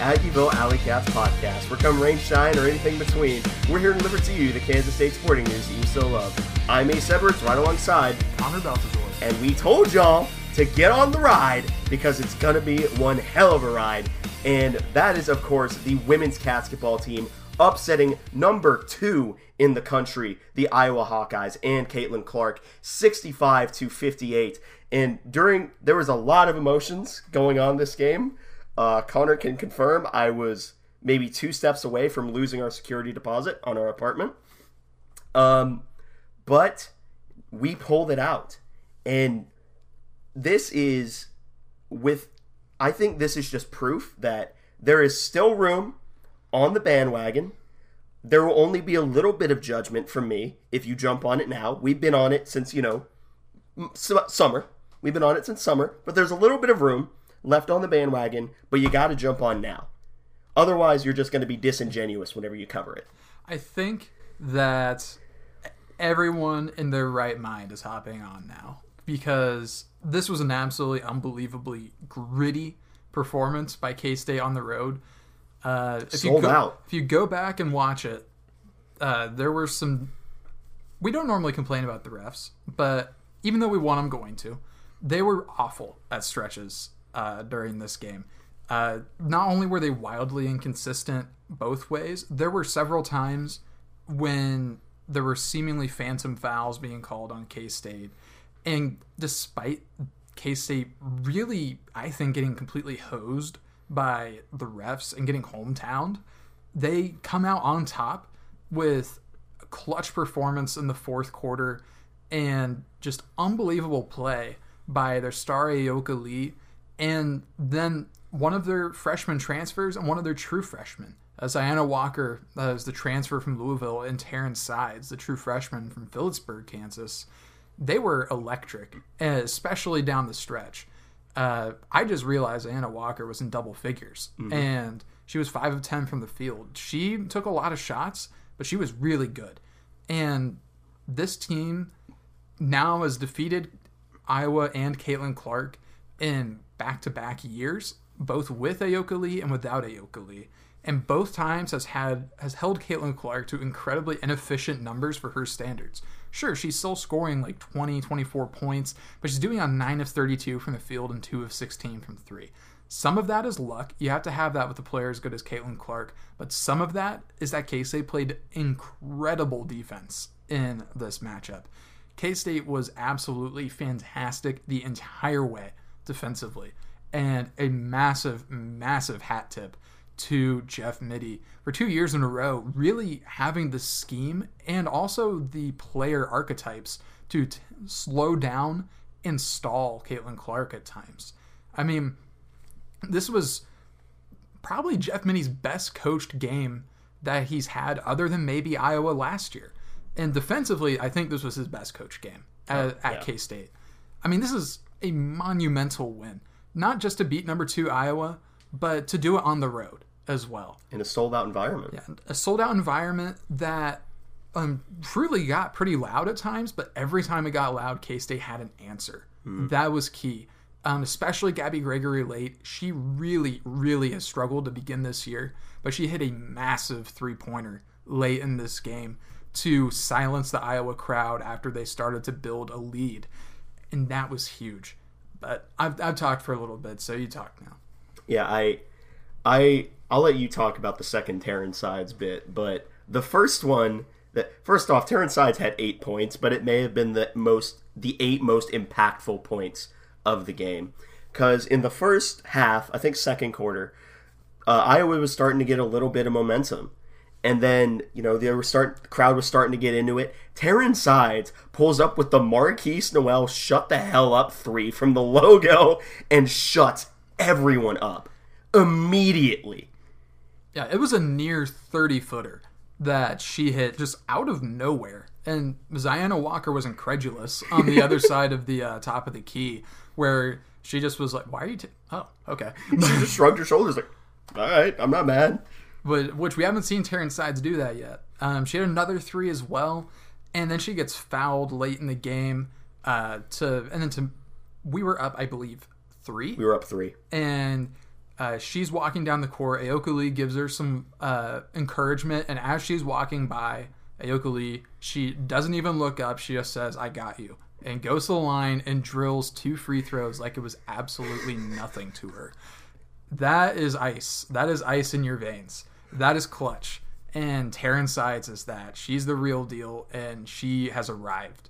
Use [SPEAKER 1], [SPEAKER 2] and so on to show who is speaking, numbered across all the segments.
[SPEAKER 1] everybody, and welcome to the Aggieville Alley Cats podcast. Where come rain, shine, or anything between, we're here to deliver to you the Kansas State sporting news that you so love. I'm Ace Edwards, right alongside
[SPEAKER 2] Connor Baltazar.
[SPEAKER 1] and we told y'all to get on the ride because it's gonna be one hell of a ride. And that is, of course, the women's basketball team upsetting number two in the country, the Iowa Hawkeyes, and Caitlin Clark, 65 to 58. And during there was a lot of emotions going on this game. Uh, Connor can confirm I was maybe two steps away from losing our security deposit on our apartment. Um, but we pulled it out, and this is with I think this is just proof that there is still room on the bandwagon. There will only be a little bit of judgment from me if you jump on it now. We've been on it since, you know, summer. We've been on it since summer, but there's a little bit of room left on the bandwagon, but you got to jump on now. Otherwise, you're just going to be disingenuous whenever you cover it.
[SPEAKER 2] I think that everyone in their right mind is hopping on now because this was an absolutely unbelievably gritty performance by K State on the road. Uh, if you
[SPEAKER 1] Sold
[SPEAKER 2] go,
[SPEAKER 1] out.
[SPEAKER 2] If you go back and watch it, uh, there were some. We don't normally complain about the refs, but even though we want them going to, they were awful at stretches uh, during this game. Uh, not only were they wildly inconsistent both ways, there were several times when there were seemingly phantom fouls being called on K State. And despite K State really, I think, getting completely hosed by the refs and getting hometowned, they come out on top with a clutch performance in the fourth quarter and just unbelievable play by their star Ayoka Lee and then one of their freshman transfers and one of their true freshmen. Uh, Zyanna Walker uh, is the transfer from Louisville, and Taryn Sides, the true freshman from Phillipsburg, Kansas. They were electric, especially down the stretch. Uh, I just realized Anna Walker was in double figures, and she was five of ten from the field. She took a lot of shots, but she was really good. And this team now has defeated Iowa and Caitlin Clark in back-to-back years, both with Ayoka Lee and without Ayoka Lee. And both times has had has held Caitlin Clark to incredibly inefficient numbers for her standards. Sure, she's still scoring like 20, 24 points, but she's doing on 9 of 32 from the field and 2 of 16 from 3. Some of that is luck. You have to have that with a player as good as Caitlin Clark. But some of that is that K State played incredible defense in this matchup. K State was absolutely fantastic the entire way defensively. And a massive, massive hat tip to Jeff Mittie for two years in a row, really having the scheme and also the player archetypes to t- slow down and stall Caitlin Clark at times. I mean, this was probably Jeff Mittie's best coached game that he's had, other than maybe Iowa last year. And defensively, I think this was his best coach game at, at
[SPEAKER 1] yeah.
[SPEAKER 2] K State. I mean, this is a monumental win, not just to beat number two Iowa, but to do it on the road as well.
[SPEAKER 1] In a sold out environment.
[SPEAKER 2] Yeah, A sold out environment that um, truly got pretty loud at times, but every time it got loud, K State had an answer. That was key. Um, especially Gabby Gregory late. She really, really has struggled to begin this year, but she hit a massive three pointer late in this game to silence the Iowa crowd after they started to build a lead. And that was huge. But I've, I've talked for a little bit, so you talk now.
[SPEAKER 1] Yeah, I, I, I'll let you talk about the second Taryn Sides bit, but the first one, that first off, Taryn Sides had eight points, but it may have been the most, the eight most impactful points of the game, because in the first half, I think second quarter, uh, Iowa was starting to get a little bit of momentum. And then, you know, they were start the crowd was starting to get into it. Taryn Sides pulls up with the Marquise Noel shut the hell up three from the logo and shuts everyone up immediately.
[SPEAKER 2] Yeah, it was a near 30 footer that she hit just out of nowhere. And Zyanna Walker was incredulous on the other side of the uh, top of the key, where she just was like, "Why are you? T- oh, okay."
[SPEAKER 1] She just shrugged her shoulders like, "All right, I'm not mad."
[SPEAKER 2] But which we haven't seen Taryn Sides do that yet. Um, she had another three as well, and then she gets fouled late in the game. Uh, to and then to we were up, I believe, three,
[SPEAKER 1] We were up three.
[SPEAKER 2] and Uh, she's walking down the court. Ayoka Lee gives her some uh, encouragement, and as she's walking by Ayoka Lee, she doesn't even look up. She just says, "I got you," and goes to the line and drills two free throws like it was absolutely nothing to her. That is ice. That is ice in your veins. That is clutch. And Taryn Sides is that. She's the real deal, and she has arrived.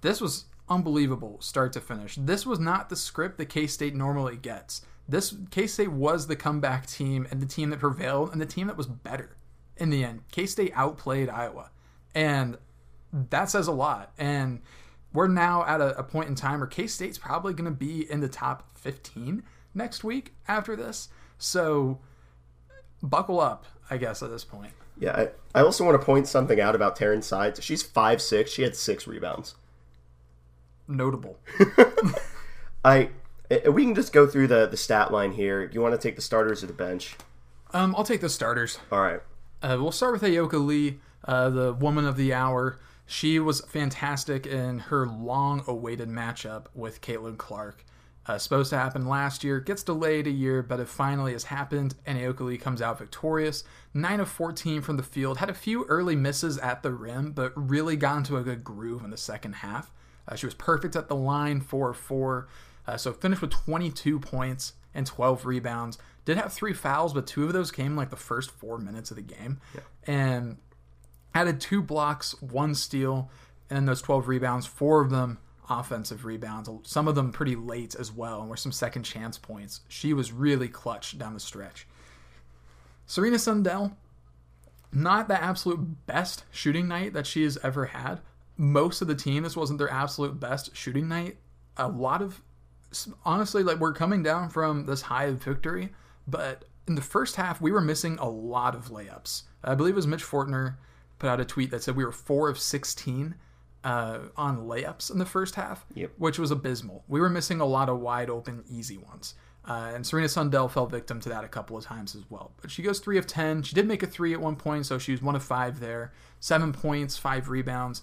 [SPEAKER 2] This was unbelievable, start to finish. This was not the script that K State normally gets. This K State was the comeback team and the team that prevailed and the team that was better in the end. K State outplayed Iowa, and that says a lot. And we're now at a, a point in time where K State's probably going to be in the top 15 next week after this. So buckle up, I guess, at this point.
[SPEAKER 1] Yeah, I, I also want to point something out about Taryn Sides. She's five six. She had six rebounds.
[SPEAKER 2] Notable.
[SPEAKER 1] I eh, we can just go through the the stat line here. You want to take the starters or the bench?
[SPEAKER 2] Um, I'll take the starters.
[SPEAKER 1] All right.
[SPEAKER 2] Uh, we'll start with Ayoka Lee, uh, the woman of the hour. She was fantastic in her long awaited matchup with Caitlin Clark. Uh, supposed to happen last year, gets delayed a year, but it finally has happened, and Ayoka Lee comes out victorious. 9 of 14 from the field, had a few early misses at the rim, but really got into a good groove in the second half. Uh, she was perfect at the line, 4 of 4. Uh, so finished with 22 points and 12 rebounds. Did have three fouls, but two of those came like the first four minutes of the game.
[SPEAKER 1] Yeah.
[SPEAKER 2] And added two blocks, one steal, and then those 12 rebounds, four of them offensive rebounds, some of them pretty late as well, and were some second chance points. She was really clutch down the stretch. Serena Sundell, not the absolute best shooting night that she has ever had. Most of the team, this wasn't their absolute best shooting night. A lot of, honestly, like we're coming down from this high of victory, but in the first half, we were missing a lot of layups. I believe it was Mitch Fortner put out a tweet that said we were four of 16 uh, on layups in the first half,
[SPEAKER 1] Yep.
[SPEAKER 2] which was abysmal. We were missing a lot of wide open, easy ones. Uh, and Serena Sundell fell victim to that a couple of times as well. But she goes three of 10. She did make a three at one point, so she was one of five there. Seven points, five rebounds,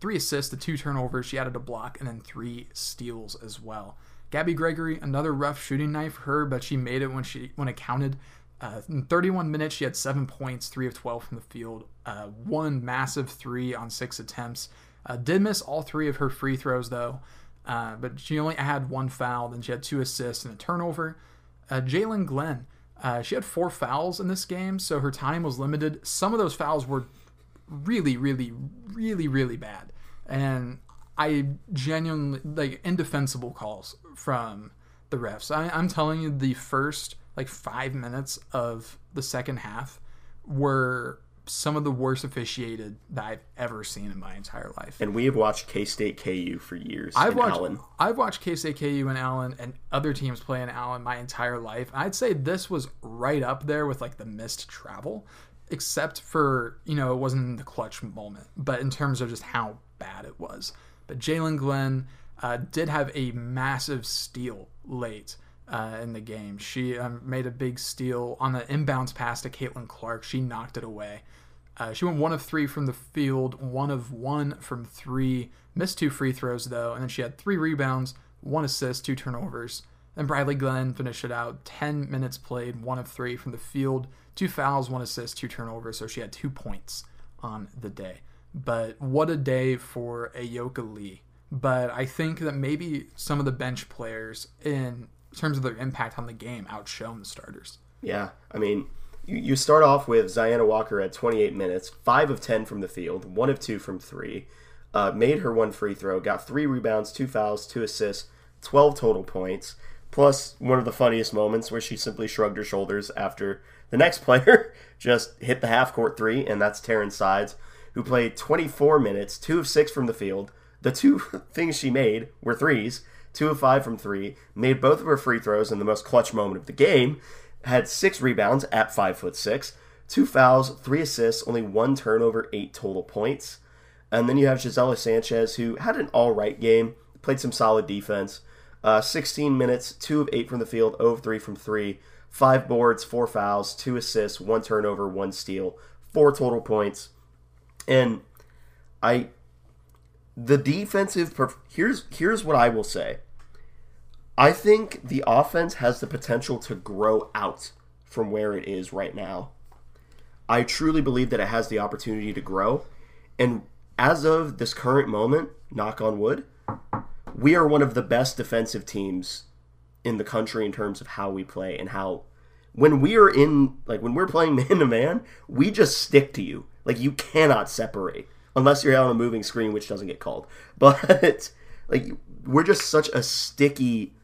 [SPEAKER 2] three assists, the two turnovers. She added a block, and then three steals as well. Gabby Gregory, another rough shooting night for her, but she made it when she when it counted. Uh, in 31 minutes, she had seven points, three of 12 from the field, uh, one massive three on six attempts. Uh, did miss all three of her free throws though, uh, but she only had one foul. Then she had two assists and a turnover. Uh, Jaelyn Glenn, uh, she had four fouls in this game, so her time was limited. Some of those fouls were really, really, really, really bad, and I genuinely like indefensible calls from the refs. I, I'm telling you, the first like five minutes of the second half were some of the worst officiated that I've ever seen in my entire life.
[SPEAKER 1] And we have watched K State KU for years.
[SPEAKER 2] I've watched
[SPEAKER 1] Allen.
[SPEAKER 2] I've watched K State KU and Allen and other teams play in Allen my entire life. I'd say this was right up there with like the missed travel, except for you know it wasn't in the clutch moment, but in terms of just how bad it was. But Jaelyn Glenn uh, did have a massive steal late. Uh, in the game, she um, made a big steal on the inbounds pass to Caitlin Clark. She knocked it away. Uh, she went one of three from the field, one of one from three. Missed two free throws though, and then she had three rebounds, one assist, two turnovers. Then Brylee Glenn finished it out. Ten minutes played, one of three from the field, two fouls, one assist, two turnovers. So she had two points on the day. But what a day for Ayoka Lee. But I think that maybe some of the bench players, in terms of their impact on the game, outshone the starters.
[SPEAKER 1] Yeah, I mean, you, you start off with Zyanna Walker at 28 minutes, 5 of 10 from the field, 1 of 2 from 3, uh, made her one free throw, got 3 rebounds, 2 fouls, 2 assists, 12 total points, plus one of the funniest moments where she simply shrugged her shoulders after the next player just hit the half court 3, and that's Taryn Sides, who played 24 minutes, 2 of 6 from the field. The two things she made were threes, two of five from three, made both of her free throws in the most clutch moment of the game, had six rebounds at five foot six, two fouls, three assists, only one turnover, eight total points. And then you have Gisela Sanchez, who had an all right game, played some solid defense. Uh, 16 minutes, two of eight from the field, 0 of three from three, five boards, four fouls, two assists, one turnover, one steal, four total points. And I the defensive here's here's what I will say. I think the offense has the potential to grow out from where it is right now. I truly believe that it has the opportunity to grow. And as of this current moment, knock on wood, we are one of the best defensive teams in the country in terms of how we play and how when we are in like when we're playing man to man, we just stick to you. Like you cannot separate unless you're on a moving screen, which doesn't get called. But like we're just such a sticky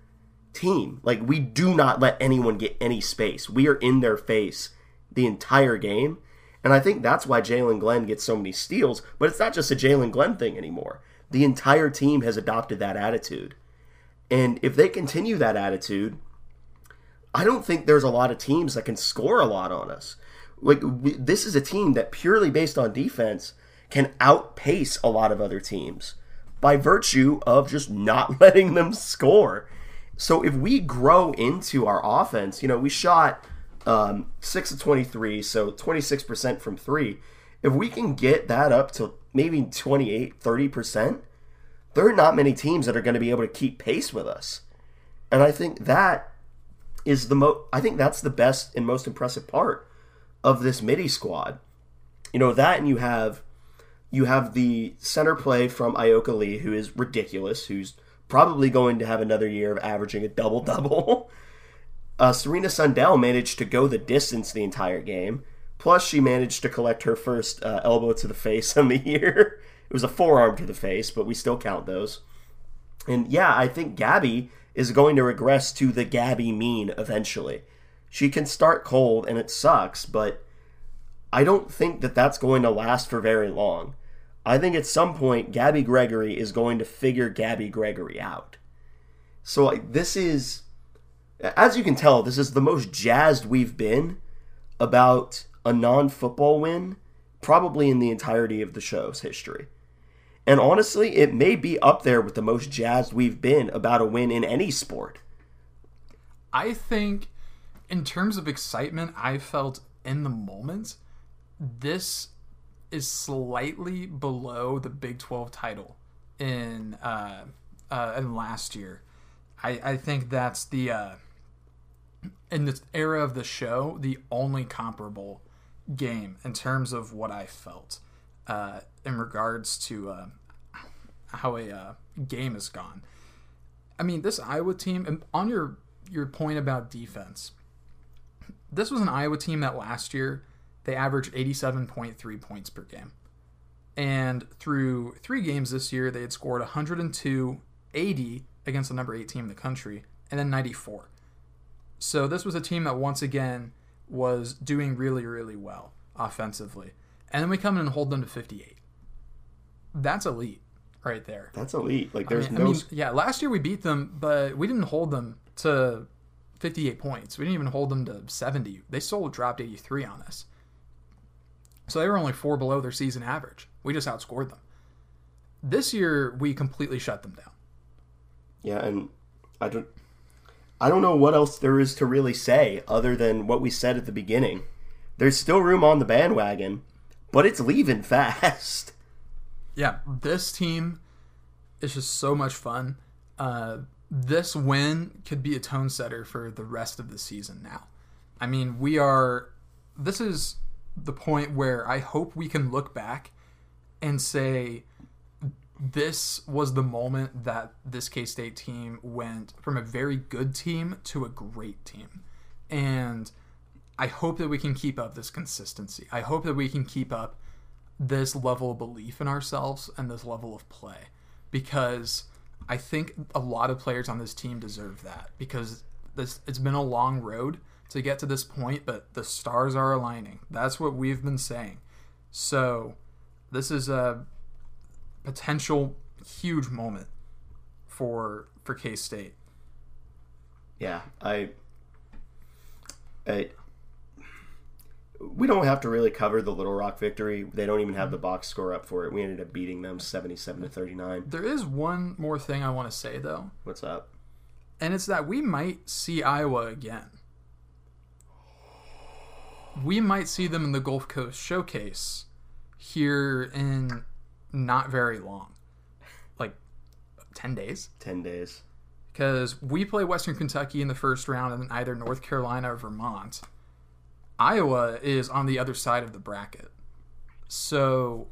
[SPEAKER 1] team. Like we do not let anyone get any space. We are in their face the entire game. And I think that's why Jaelyn Glenn gets so many steals, but it's not just a Jaelyn Glenn thing anymore. The entire team has adopted that attitude. And if they continue that attitude, I don't think there's a lot of teams that can score a lot on us. Like we, this is a team that purely based on defense can outpace a lot of other teams by virtue of just not letting them score. So if we grow into our offense, you know, we shot um, 6 of 23, so 26% from 3. If we can get that up to maybe 28, 30%, there are not many teams that are going to be able to keep pace with us. And I think that is the mo I think that's the best and most impressive part of this Mittie squad. You know, that and you have you have the center play from Ayoka Lee, who is ridiculous, who's probably going to have another year of averaging a double double. Uh, Serena Sundell managed to go the distance the entire game. Plus, she managed to collect her first uh, elbow to the face on the year. It was a forearm to the face, but we still count those. And yeah, I think Gabby is going to regress to the Gabby mean eventually. She can start cold and it sucks, but I don't think that that's going to last for very long. I think at some point Gabby Gregory is going to figure Gabby Gregory out. So like this is as you can tell, this is the most jazzed we've been about a non-football win probably in the entirety of the show's history. And honestly, it may be up there with the most jazzed we've been about a win in any sport.
[SPEAKER 2] I think in terms of excitement I felt in the moment, this is slightly below the Big 12 title in uh, uh, in last year. I, I think that's the uh, in this era of the show the only comparable game in terms of what I felt uh, in regards to uh, how a uh, game has gone. I mean, this Iowa team, and on your your point about defense, this was an Iowa team that last year they averaged 87.3 points per game. And through three games this year, they had scored 102, 80 against the number eight team in the country, and then 94. So this was a team that once again was doing really, really well offensively. And then we come in and hold them to 58. That's elite right there.
[SPEAKER 1] That's elite. Like there's
[SPEAKER 2] I mean,
[SPEAKER 1] no
[SPEAKER 2] I mean, yeah, last year we beat them, but we didn't hold them to 58 points. We didn't even hold them to 70. They still dropped 83 on us. So they were only four below their season average. We just outscored them. This year we completely shut them down.
[SPEAKER 1] Yeah, and I don't I don't know what else there is to really say other than what we said at the beginning. There's still room on the bandwagon, but it's leaving fast.
[SPEAKER 2] Yeah, this team is just so much fun. Uh, this win could be a tone setter for the rest of the season now. I mean, we are. This is the point where I hope we can look back and say this was the moment that this K State team went from a very good team to a great team. And I hope that we can keep up this consistency. I hope that we can keep up this level of belief in ourselves and this level of play because I think a lot of players on this team deserve that because this it's been a long road to get to this point, but the stars are aligning. That's what we've been saying. So, this is a potential huge moment for for K State.
[SPEAKER 1] Yeah, I, I, we don't have to really cover the Little Rock victory. They don't even have the box score up for it. We ended up beating them seventy-seven to thirty-nine.
[SPEAKER 2] There is one more thing I want to say though,
[SPEAKER 1] What's up?
[SPEAKER 2] and it's that we might see Iowa again. We might see them in the Gulf Coast Showcase here in not very long, like ten days.
[SPEAKER 1] Ten days.
[SPEAKER 2] because we play Western Kentucky in the first round and then either North Carolina or Vermont. Iowa is on the other side of the bracket. So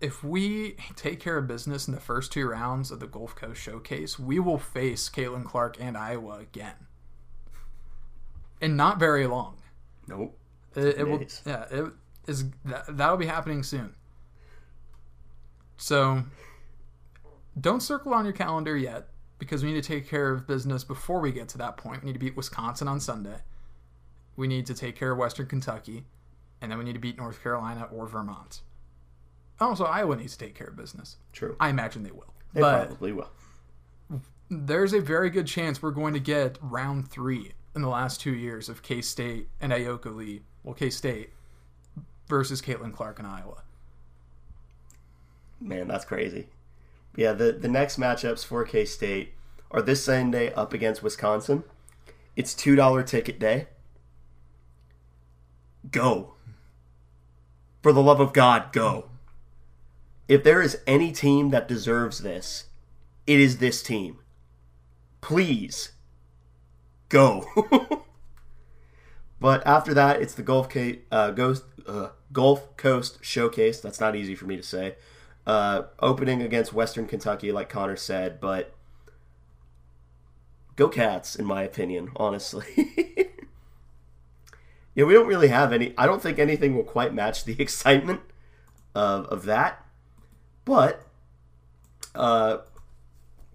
[SPEAKER 2] if we take care of business in the first two rounds of the Gulf Coast Showcase, we will face Caitlin Clark and Iowa again. And not very long.
[SPEAKER 1] Nope.
[SPEAKER 2] It, it will, yeah, it is that, that'll be happening soon. So don't circle on your calendar yet because we need to take care of business before we get to that point. We need to beat Wisconsin on Sunday. We need to take care of Western Kentucky, and then we need to beat North Carolina or Vermont. Oh, also, Iowa needs to take care of business.
[SPEAKER 1] True.
[SPEAKER 2] I imagine they will.
[SPEAKER 1] They
[SPEAKER 2] but
[SPEAKER 1] probably will.
[SPEAKER 2] there's a very good chance we're going to get round three in the last two years of K State and Ayoka Lee, well, K State versus Caitlin Clark in Iowa.
[SPEAKER 1] Man, that's crazy. Yeah, the, the next matchups for K State are this Sunday up against Wisconsin. It's $2 ticket day. Go. For the love of God, go. If there is any team that deserves this, it is this team. Please, go. but after that, it's the Gulf, Ca- uh, Ghost, uh, Gulf Coast Showcase. That's not easy for me to say. Uh, opening against Western Kentucky, like Connor said, but go Cats, in my opinion, honestly. yeah, we don't really have any. I don't think anything will quite match the excitement of, of that. But uh,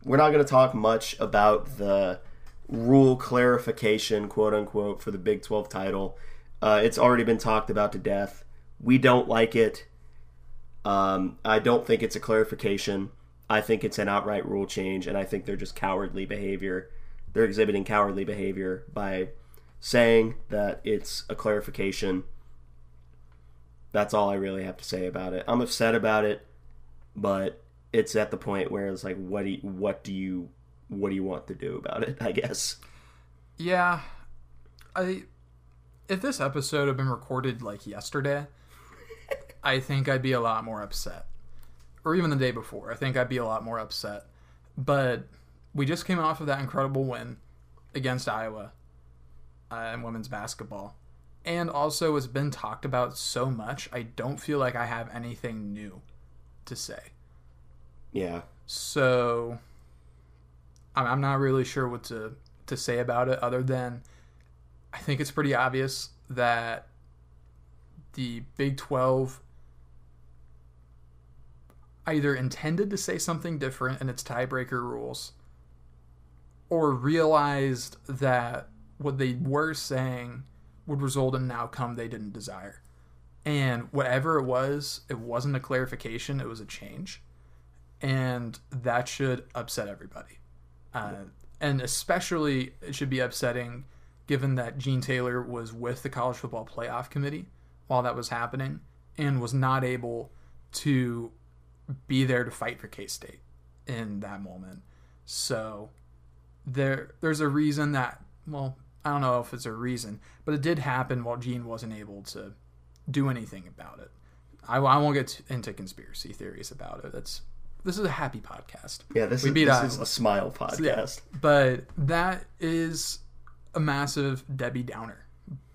[SPEAKER 1] we're not going to talk much about the rule clarification, quote unquote, for the Big 12 title. Uh, it's already been talked about to death. We don't like it. Um, I don't think it's a clarification. I think it's an outright rule change, and I think they're just cowardly behavior. They're exhibiting cowardly behavior by saying that it's a clarification. That's all I really have to say about it. I'm upset about it, but it's at the point where it's like, what do you, what do you, what do you want to do about it? I guess.
[SPEAKER 2] Yeah, I if this episode had been recorded like yesterday, I think I'd be a lot more upset. Or even the day before, I think I'd be a lot more upset. But we just came off of that incredible win against Iowa uh, in women's basketball. And also, it's been talked about so much, I don't feel like I have anything new to say.
[SPEAKER 1] Yeah.
[SPEAKER 2] So I'm not really sure what to to say about it other than I think it's pretty obvious that the Big 12 either intended to say something different in its tiebreaker rules or realized that what they were saying would result in an outcome they didn't desire. And whatever it was, it wasn't a clarification, it was a change and that should upset everybody. Uh, and especially, it should be upsetting given that Gene Taylor was with the College Football Playoff Committee while that was happening and was not able to be there to fight for K State in that moment. So there, there's a reason that, well, I don't know if it's a reason, but it did happen while Gene wasn't able to do anything about it. I, I won't get into conspiracy theories about it. That's this is a happy podcast.
[SPEAKER 1] Yeah. This,
[SPEAKER 2] We
[SPEAKER 1] is,
[SPEAKER 2] beat
[SPEAKER 1] this
[SPEAKER 2] Iowa.
[SPEAKER 1] is a smile podcast.
[SPEAKER 2] But that is a massive Debbie Downer.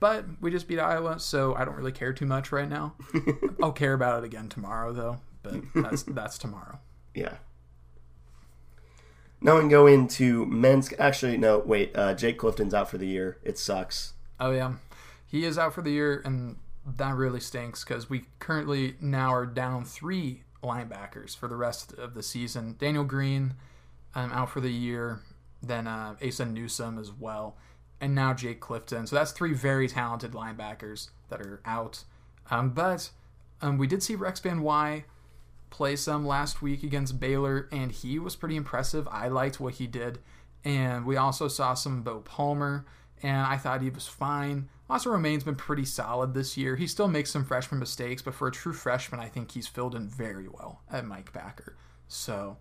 [SPEAKER 2] But we just beat Iowa, so I don't really care too much right now. I'll care about it again tomorrow, though. But that's that's tomorrow.
[SPEAKER 1] Yeah. Now we can go into men's. Actually, no, wait. Uh, Jake Clifton's out for the year. It sucks.
[SPEAKER 2] Oh yeah, he is out for the year, and that really stinks because we currently now are down three linebackers for the rest of the season. Daniel Green, um, out for the year. Then uh, Asa Newsom as well, and now Jake Clifton. So that's three very talented linebackers that are out. Um, but um, we did see Rex Van Wy play some last week against Baylor, and he was pretty impressive. I liked what he did. And we also saw some Bo Palmer, and I thought he was fine. Also, Romaine's been pretty solid this year. He still makes some freshman mistakes, but for a true freshman, I think he's filled in very well at Mike Backer. So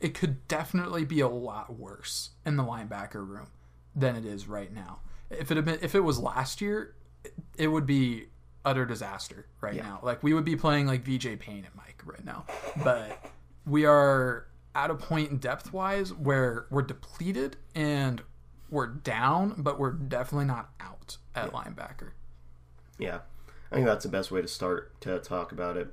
[SPEAKER 2] it could definitely be a lot worse in the linebacker room than it is right now. If it had been, if it was last year, it- would be utter disaster right now. Like we would be playing like VJ Payne at Mike right now. But we are at a point depth wise where we're depleted and we're down, but we're definitely not out at linebacker.
[SPEAKER 1] Yeah, I think that's the best way to start to talk about it.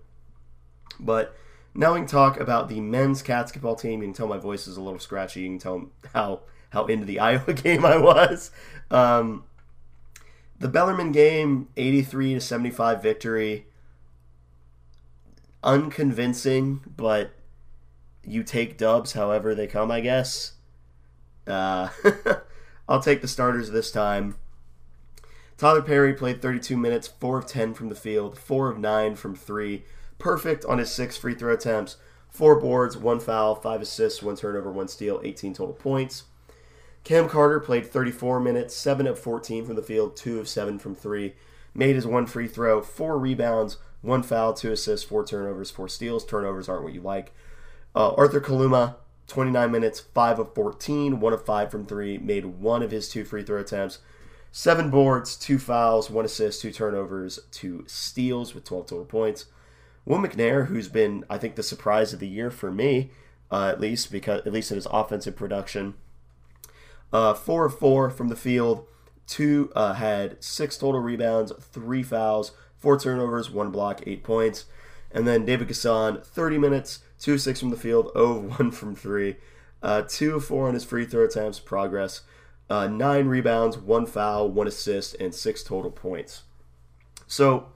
[SPEAKER 1] But now we can talk about the men's basketball team. You can tell my voice is a little scratchy. You can tell how how into the Iowa game I was. Um, the Bellarmine game, eighty three to seventy five victory. Unconvincing, but you take dubs however they come, I guess. Uh, I'll take the starters this time. Tylor Perry played 32 minutes, 4 of 10 from the field, 4 of 9 from 3. Perfect on his 6 free throw attempts, 4 boards, 1 foul, 5 assists, 1 turnover, 1 steal, 18 total points. Cam Carter played 34 minutes, 7 of 14 from the field, 2 of 7 from 3. Made his 1 free throw, 4 rebounds, 1 foul, 2 assists, 4 turnovers, 4 steals. Turnovers aren't what you like. Uh, Arthur Kaluma, 29 minutes, 5 of 14, 1 of 5 from 3. Made 1 of his 2 free throw attempts. Seven boards, two fouls, one assist, two turnovers, two steals with 12 total points. Will McNair, who's been, I think, the surprise of the year for me, uh, at least because at least in his offensive production, uh, four of four from the field. Two uh, had six total rebounds, three fouls, four turnovers, one block, eight points. And then David N'Guessan, 30 minutes, two of six from the field, 0 of 1 from three, uh, two of four on his free throw attempts, progress uh, nine rebounds, one foul, one assist, and six total points. So,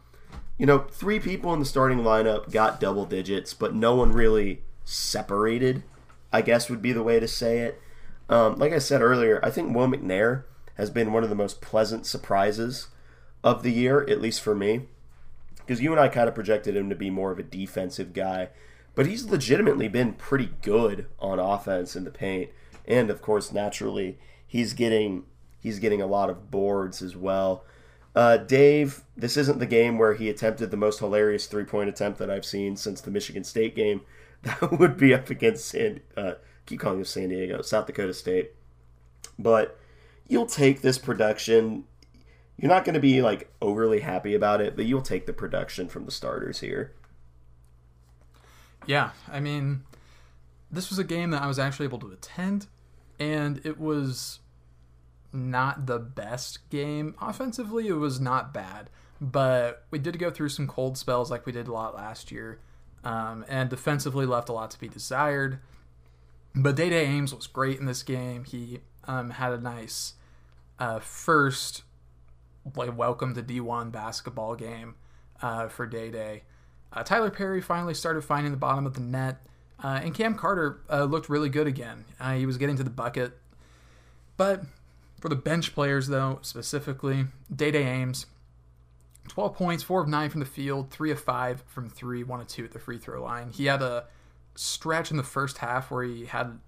[SPEAKER 1] you know, three people in the starting lineup got double digits, but no one really separated, I guess would be the way to say it. Um, like I said earlier, I think Will McNair has been one of the most pleasant surprises of the year, at least for me. Because you and I kind of projected him to be more of a defensive guy, but he's legitimately been pretty good on offense in the paint. And of course, naturally, he's getting he's getting a lot of boards as well. Uh, Dave, this isn't the game where he attempted the most hilarious three point attempt that I've seen since the Michigan State game. That would be up against San. Uh, keep calling it San Diego, South Dakota State. But you'll take this production. You're not going to be like overly happy about it, but you'll take the production from the starters here.
[SPEAKER 2] Yeah, I mean, this was a game that I was actually able to attend, and it was not the best game. Offensively, it was not bad, but we did go through some cold spells like we did a lot last year, um, and defensively left a lot to be desired. But Dai Dai Ames was great in this game. He um, had a nice uh, first like welcome to D1 basketball game uh, for Dai Dai. Uh, Tylor Perry finally started finding the bottom of the net, uh, and Cam Carter uh, looked really good again. Uh, he was getting to the bucket, but for the bench players, though, specifically, Dai Dai Ames, 12 points, 4 of 9 from the field, 3 of 5 from 3, 1 of 2 at the free throw line. He had a stretch in the first half where he had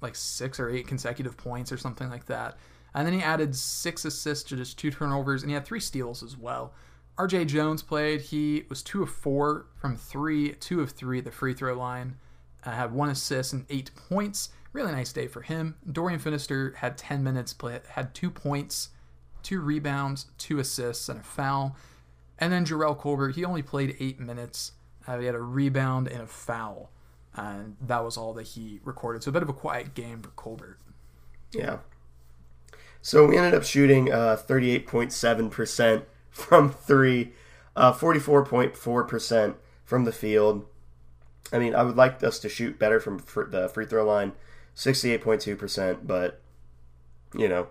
[SPEAKER 2] like 6 or 8 consecutive points or something like that. And then he added 6 assists to just 2 turnovers, and he had 3 steals as well. RJ Jones played. He was 2 of 4 from 3, 2 of 3 at the free throw line, uh, had 1 assist and 8 points. Really nice day for him. Dorian Finister had 10 minutes, play, had two points, two rebounds, two assists, and a foul. And then Jerrell Colbert, he only played eight minutes. Uh, he had a rebound and a foul. And that was all that he recorded. So a bit of a quiet game for Colbert.
[SPEAKER 1] Yeah. So we ended up shooting uh, 38.7% from three, uh, 44.4% from the field. I mean, I would like us to shoot better from the free throw line. 68.2%, but you know,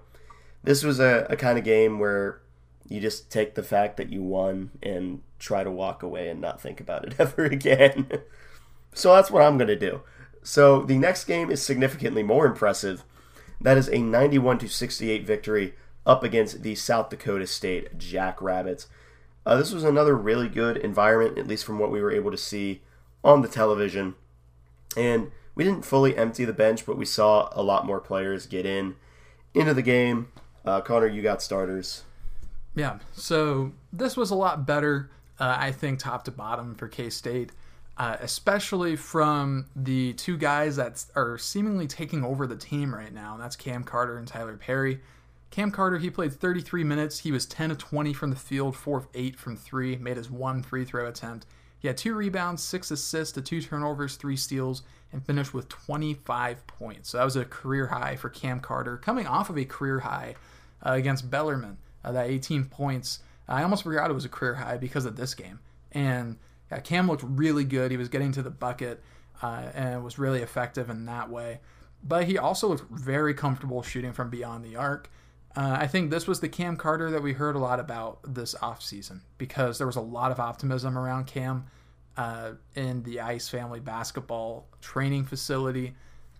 [SPEAKER 1] this was a, a kind of game where you just take the fact that you won and try to walk away and not think about it ever again. so that's what I'm going to do. So the next game is significantly more impressive. That is a 91 to 68 victory up against the South Dakota State Jackrabbits. Uh, this was another really good environment, at least from what we were able to see on the television. And we didn't fully empty the bench, but we saw a lot more players get in into the game. Uh, Connor, you got starters.
[SPEAKER 2] Yeah, so this was a lot better, uh, I think, top to bottom for K State, uh, especially from the two guys that are seemingly taking over the team right now, and that's Cam Carter and Tylor Perry. Cam Carter, he played 33 minutes. He was 10 of 20 from the field, 4 of 8 from 3, made his one free throw attempt. He had two rebounds, six assists, two turnovers, three steals, and finished with 25 points. So that was a career high for Cam Carter, coming off of a career high uh, against Bellarmine. Uh, that 18 points. I almost forgot it was a career high because of this game. And yeah, Cam looked really good. He was getting to the bucket uh, and was really effective in that way. But he also looked very comfortable shooting from beyond the arc. Uh, I think this was the Cam Carter that we heard a lot about this offseason because there was a lot of optimism around Cam uh, in the Ice Family basketball training facility.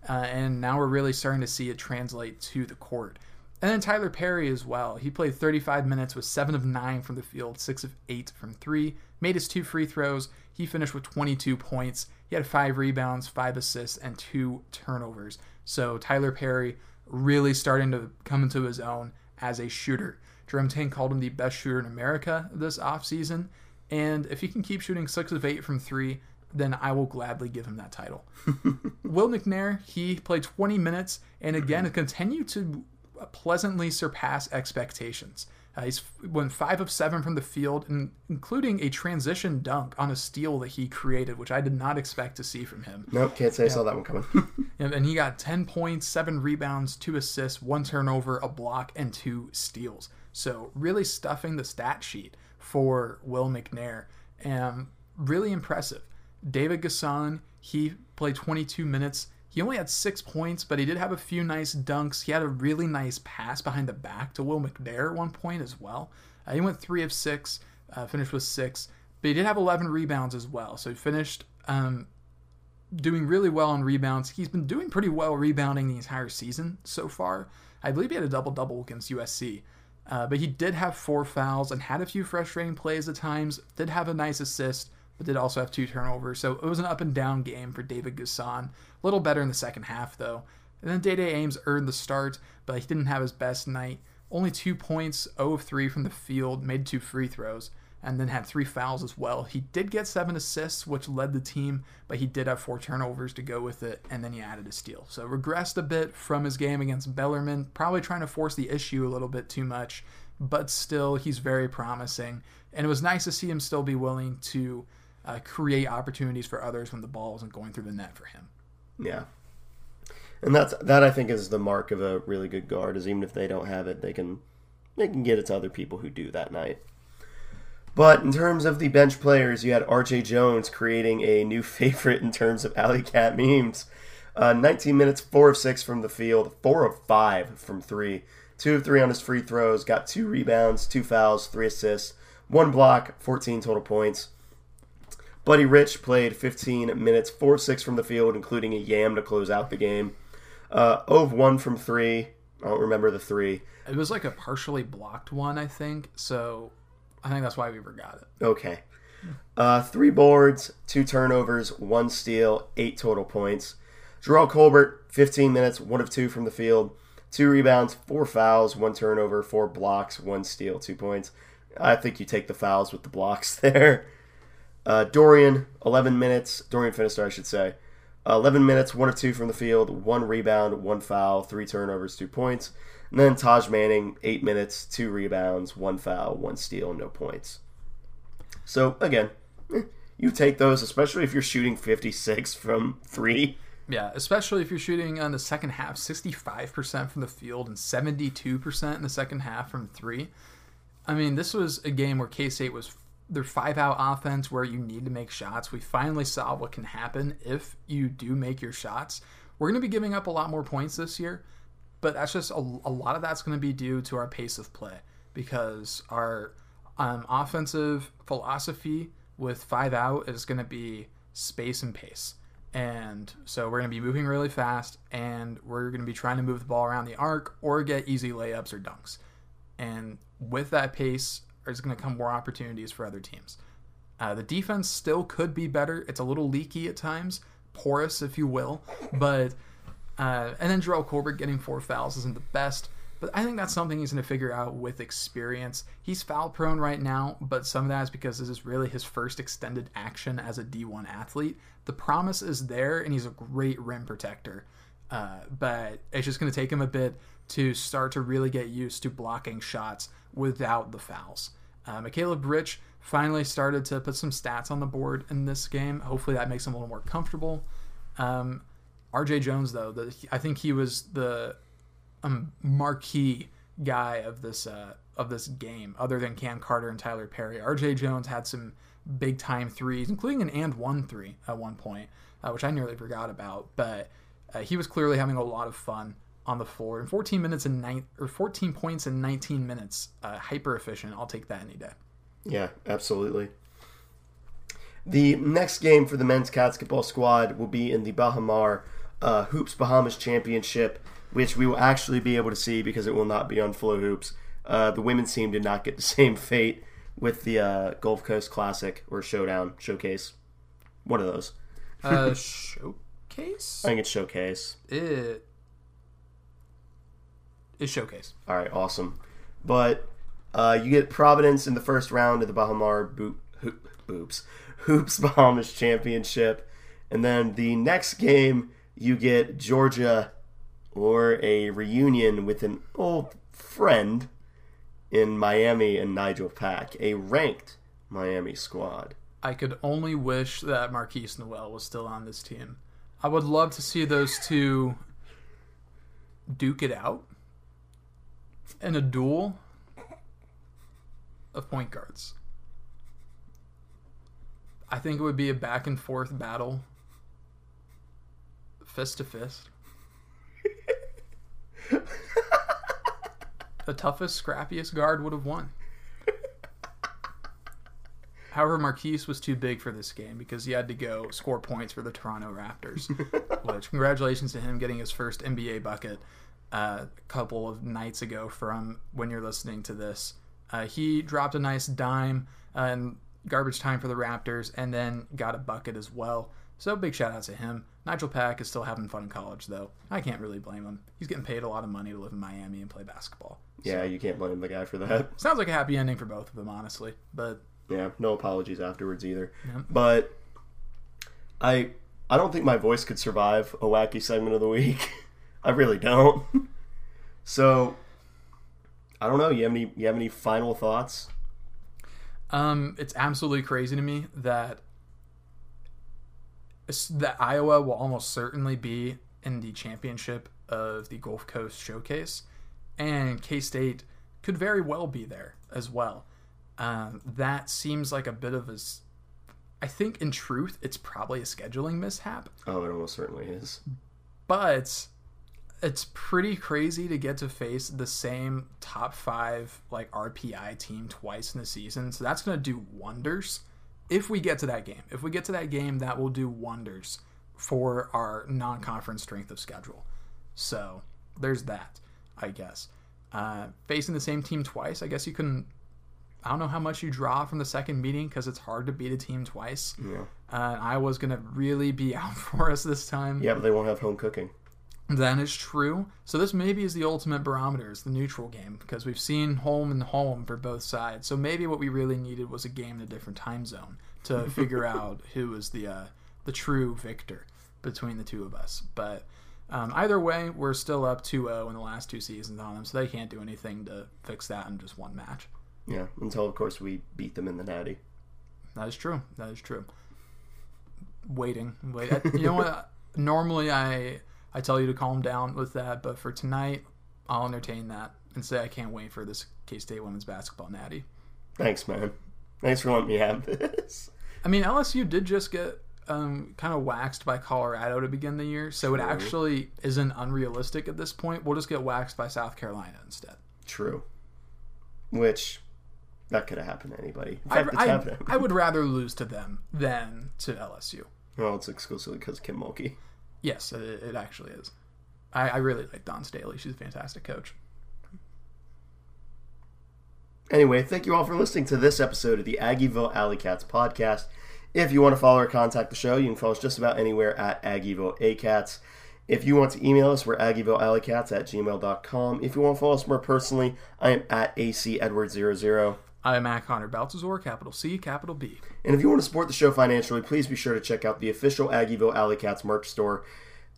[SPEAKER 2] Uh, and now we're really starting to see it translate to the court. And then Tylor Perry as well. He played 35 minutes with 7 of 9 from the field, 6 of 8 from 3, made his two free throws. He finished with 22 points. He had 5 rebounds, 5 assists, and 2 turnovers. So Tylor Perry really starting to come into his own as a shooter. Jerome Tang called him the best shooter in America this offseason. And if he can keep shooting 6 of 8 from 3, then I will gladly give him that title. Will McNair, he played 20 minutes and again mm-hmm. continued to pleasantly surpass expectations. Uh, he's went five of seven from the field, and including a transition dunk on a steal that he created, which I did not expect to see from him.
[SPEAKER 1] Nope, can't say I saw that one coming.
[SPEAKER 2] and he got 10 points, seven rebounds, two assists, one turnover, a block, and two steals. So really stuffing the stat sheet for Will McNair, and really impressive. David N'Guessan, he played 22 minutes he only had six points, but he did have a few nice dunks. He had a really nice pass behind the back to Will McNair at one point as well. Uh, he went three of six, uh, finished with six, but he did have 11 rebounds as well. So he finished um, doing really well on rebounds. He's been doing pretty well rebounding the entire season so far. I believe he had a double double against USC. Uh, but he did have four fouls and had a few frustrating plays at times. Did have a nice assist but did also have two turnovers. So it was an up and down game for David N'Guessan. A little better in the second half, though. And then Dai Dai Ames earned the start, but he didn't have his best night. Only two points, 0 of 3 from the field, made two free throws, and then had three fouls as well. He did get seven assists, which led the team, but he did have four turnovers to go with it, and then he added a steal. So regressed a bit from his game against Bellarmine, probably trying to force the issue a little bit too much, but still, he's very promising. And it was nice to see him still be willing to uh, create opportunities for others when the ball isn't going through the net for him.
[SPEAKER 1] Yeah. And that's that I think is the mark of a really good guard is even if they don't have it, they can they can get it to other people who do that night. But in terms of the bench players, you had RJ Jones creating a new favorite in terms of alley cat memes. Uh, 19 minutes, 4 of 6 from the field, 4 of 5 from 3, 2 of 3 on his free throws, got 2 rebounds, 2 fouls, 3 assists, 1 block, 14 total points. Buddy Rich played 15 minutes, 4 6 from the field, including a yam to close out the game. Uh, of 1 from 3. I don't remember the 3.
[SPEAKER 2] It was like a partially blocked one, I think. So I think that's why we forgot it.
[SPEAKER 1] Okay. Uh, three boards, two turnovers, one steal, eight total points. Jerrell Colbert, 15 minutes, one of two from the field, two rebounds, four fouls, one turnover, four blocks, one steal, two points. I think you take the fouls with the blocks there. Uh, Dorian, 11 minutes. Dorian Finister, I should say. Uh, 11 minutes, 1 of 2 from the field, 1 rebound, 1 foul, 3 turnovers, 2 points. And then Taj Manning, 8 minutes, 2 rebounds, 1 foul, 1 steal, no points. So, again, eh, you take those, especially if you're shooting 56 from 3.
[SPEAKER 2] Yeah, especially if you're shooting on the second half, 65% from the field and 72% in the second half from 3. I mean, this was a game where K State was their five out offense where you need to make shots. We finally saw what can happen if you do make your shots. We're going to be giving up a lot more points this year, but that's just a, a lot of that's going to be due to our pace of play because our um, offensive philosophy with five out is going to be space and pace. And so we're going to be moving really fast and we're going to be trying to move the ball around the arc or get easy layups or dunks. And with that pace there's going to come more opportunities for other teams. Uh, the defense still could be better. It's a little leaky at times, porous, if you will. But uh, and then Jerrell Colbert getting four fouls isn't the best. But I think that's something he's going to figure out with experience. He's foul prone right now, but some of that is because this is really his first extended action as a D1 athlete. The promise is there, and he's a great rim protector. Uh, but it's just going to take him a bit to start to really get used to blocking shots without the fouls. Uh, Macaleab Rich finally started to put some stats on the board in this game. Hopefully that makes him a little more comfortable. Um, RJ Jones, though, the, I think he was the um, marquee guy of this uh, of this game, other than Cam Carter and Tylor Perry. RJ Jones had some big time threes, including an and one three at one point, uh, which I nearly forgot about. But uh, he was clearly having a lot of fun on the floor. In 14 minutes and nine or 14 points in 19 minutes, uh, hyper efficient. I'll take that any day.
[SPEAKER 1] Yeah, absolutely. The next game for the men's basketball squad will be in the Baha Mar uh, Hoops Bahamas Championship, which we will actually be able to see because it will not be on FloHoops. Uh, the women's team did not get the same fate with the uh, Gulf Coast Classic or Showdown Showcase. One of those.
[SPEAKER 2] Uh, showcase?
[SPEAKER 1] I think it's Showcase.
[SPEAKER 2] It is showcase.
[SPEAKER 1] All right, awesome. But uh, you get Providence in the first round of the Baha Mar Boop, Hoop, Boops Hoops Bahamas Championship, and then the next game you get Georgia or a reunion with an old friend in Miami and Nigel Pack, a ranked Miami squad.
[SPEAKER 2] I could only wish that Markquis Nowell was still on this team. I would love to see those two duke it out in a duel of point guards. I think it would be a back and forth battle, fist to fist. the toughest, scrappiest guard would have won. However, Markquis was too big for this game because he had to go score points for the Toronto Raptors. which, congratulations to him getting his first NBA bucket uh, a couple of nights ago from when you're listening to this. Uh, he dropped a nice dime uh, and garbage time for the Raptors and then got a bucket as well. So big shout out to him. Nigel Pack is still having fun in college, though. I can't really blame him. He's getting paid a lot of money to live in Miami and play basketball.
[SPEAKER 1] Yeah, you can't blame the guy for that.
[SPEAKER 2] Sounds like a happy ending for both of them, honestly. But
[SPEAKER 1] Yeah, no apologies afterwards either.
[SPEAKER 2] Yeah.
[SPEAKER 1] But I I don't think my voice could survive a wacky segment of the week. I really don't. so I don't know. You have any you have any final thoughts?
[SPEAKER 2] Um, it's absolutely crazy to me that that Iowa will almost certainly be in the championship of the Gulf Coast Showcase, and K State could very well be there as well. Um, that seems like a bit of a. I think in truth, it's probably a scheduling mishap,
[SPEAKER 1] Oh, it almost certainly is.
[SPEAKER 2] but it's pretty crazy to get to face the same top five like RPI team twice in the season. So that's going to do wonders if we get to that game. If we get to that game, that will do wonders for our non-conference strength of schedule. So there's that, I guess. Uh, facing the same team twice, I guess you can. I don't know how much you draw from the second meeting because it's hard to beat a team twice.
[SPEAKER 1] Yeah.
[SPEAKER 2] Uh, Iowa's going to really be out for us this time.
[SPEAKER 1] Yeah, but they won't have home cooking.
[SPEAKER 2] That is true. So this maybe is the ultimate barometer, is the neutral game, because we've seen home and home for both sides. So maybe what we really needed was a game in a different time zone to figure out who was the uh, the true victor between the two of us. But um, either way, we're still up 2-0 in the last two seasons on them, so they can't do anything to fix that in just one match.
[SPEAKER 1] Yeah, until of course we beat them in the Natty.
[SPEAKER 2] That is true. That is true. Waiting, wait. You know what? Normally, I I tell you to calm down with that, but for tonight, I'll entertain that and say I can't wait for this K State women's basketball natty.
[SPEAKER 1] Thanks, man. Thanks for letting me have this.
[SPEAKER 2] I mean, LSU did just get um, kind of waxed by Colorado to begin the year, so it actually isn't unrealistic at this point. We'll just get waxed by South Carolina instead.
[SPEAKER 1] True. Which that could have happened to anybody. In
[SPEAKER 2] I, I. I would rather lose to them than to LSU.
[SPEAKER 1] well, it's exclusively because Kim Mulkey.
[SPEAKER 2] Yes, it, it actually is. I, I really like Dawn Staley. She's a fantastic coach.
[SPEAKER 1] Anyway, thank you all for listening to this episode of the Aggieville Alley Cats podcast. If you want to follow or contact the show, you can follow us just about anywhere at Aggieville ACats. If you want to email us, we're AggievilleAlleyCats at gmail.com. If you want to follow us more personally, I am at AC ACEdward00.
[SPEAKER 2] I am at Connor Baltazar, capital C, capital B.
[SPEAKER 1] And if you want to support the show financially, please be sure to check out the official Aggieville Alley Cats merch store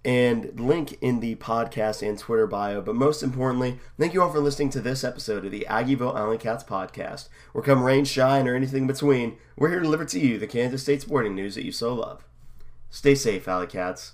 [SPEAKER 1] and link in the podcast and Twitter bio. But most importantly, thank you all for listening to this episode of the Aggieville Alley Cats podcast. Where come rain, shine, or anything in between, we're here to deliver to you the Kansas State sporting news that you so love. Stay safe, Alley Cats.